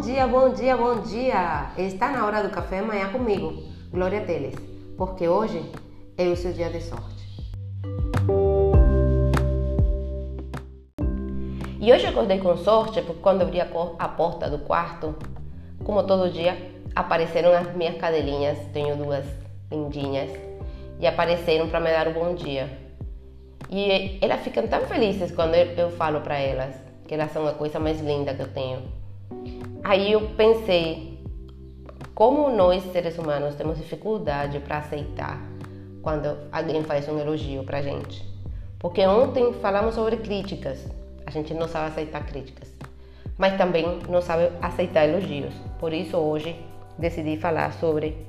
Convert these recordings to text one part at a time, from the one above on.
Bom dia, bom dia, bom dia! Está na hora do café amanhã comigo, Glória Teles, porque hoje é o seu dia de sorte. E hoje eu acordei com sorte porque quando abri a porta do quarto, como todo dia, apareceram as minhas cadelinhas, tenho duas lindinhas, e apareceram para me dar o um bom dia. E elas ficam tão felizes quando eu falo para elas que elas são a coisa mais linda que eu tenho. Aí eu pensei, como nós seres humanos temos dificuldade para aceitar quando alguém faz um elogio para gente. Porque ontem falamos sobre críticas, a gente não sabe aceitar críticas, mas também não sabe aceitar elogios. Por isso hoje decidi falar sobre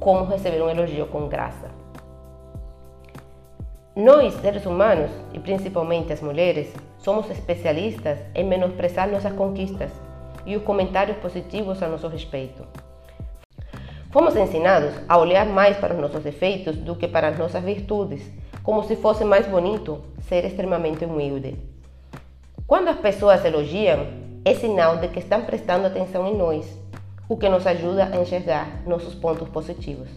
como receber um elogio com graça. Nós, seres humanos, e principalmente as mulheres, somos especialistas em menosprezar nossas conquistas e os comentários positivos a nosso respeito. Fomos ensinados a olhar mais para os nossos defeitos do que para as nossas virtudes, como se fosse mais bonito ser extremamente humilde. Quando as pessoas elogiam, é sinal de que estão prestando atenção em nós, o que nos ajuda a enxergar nossos pontos positivos.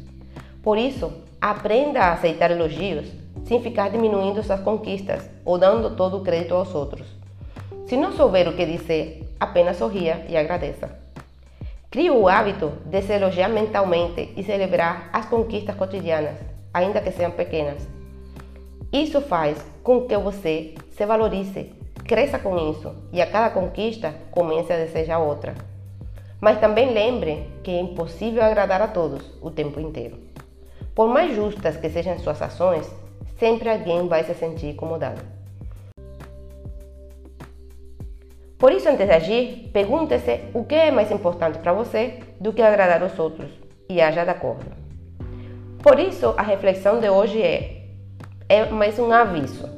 Por isso, aprenda a aceitar elogios sem ficar diminuindo suas conquistas ou dando todo o crédito aos outros. Se não souber o que dizer, apenas sorria e agradeça. Crie o hábito de se elogiar mentalmente e celebrar as conquistas cotidianas, ainda que sejam pequenas. Isso faz com que você se valorize, cresça com isso e a cada conquista comece a desejar outra. Mas também lembre que é impossível agradar a todos o tempo inteiro. Por mais justas que sejam suas ações, sempre alguém vai se sentir incomodado. Por isso, antes de agir, pergunte-se o que é mais importante para você do que agradar os outros e haja de acordo. Por isso, a reflexão de hoje é, é mais um aviso.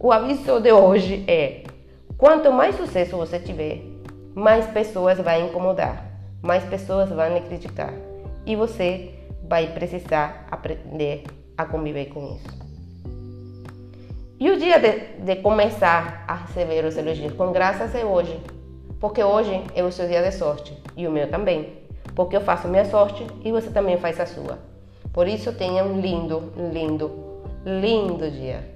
O aviso de hoje é: quanto mais sucesso você tiver, mais pessoas vão incomodar, mais pessoas vão lhe criticar e você vai precisar aprender a conviver com isso. E o dia de, de, começar a receber os elogios com graças é hoje, porque hoje é o seu dia de sorte e o meu também, porque eu faço minha sorte e você também faz a sua. Por isso tenha um lindo, lindo, lindo dia.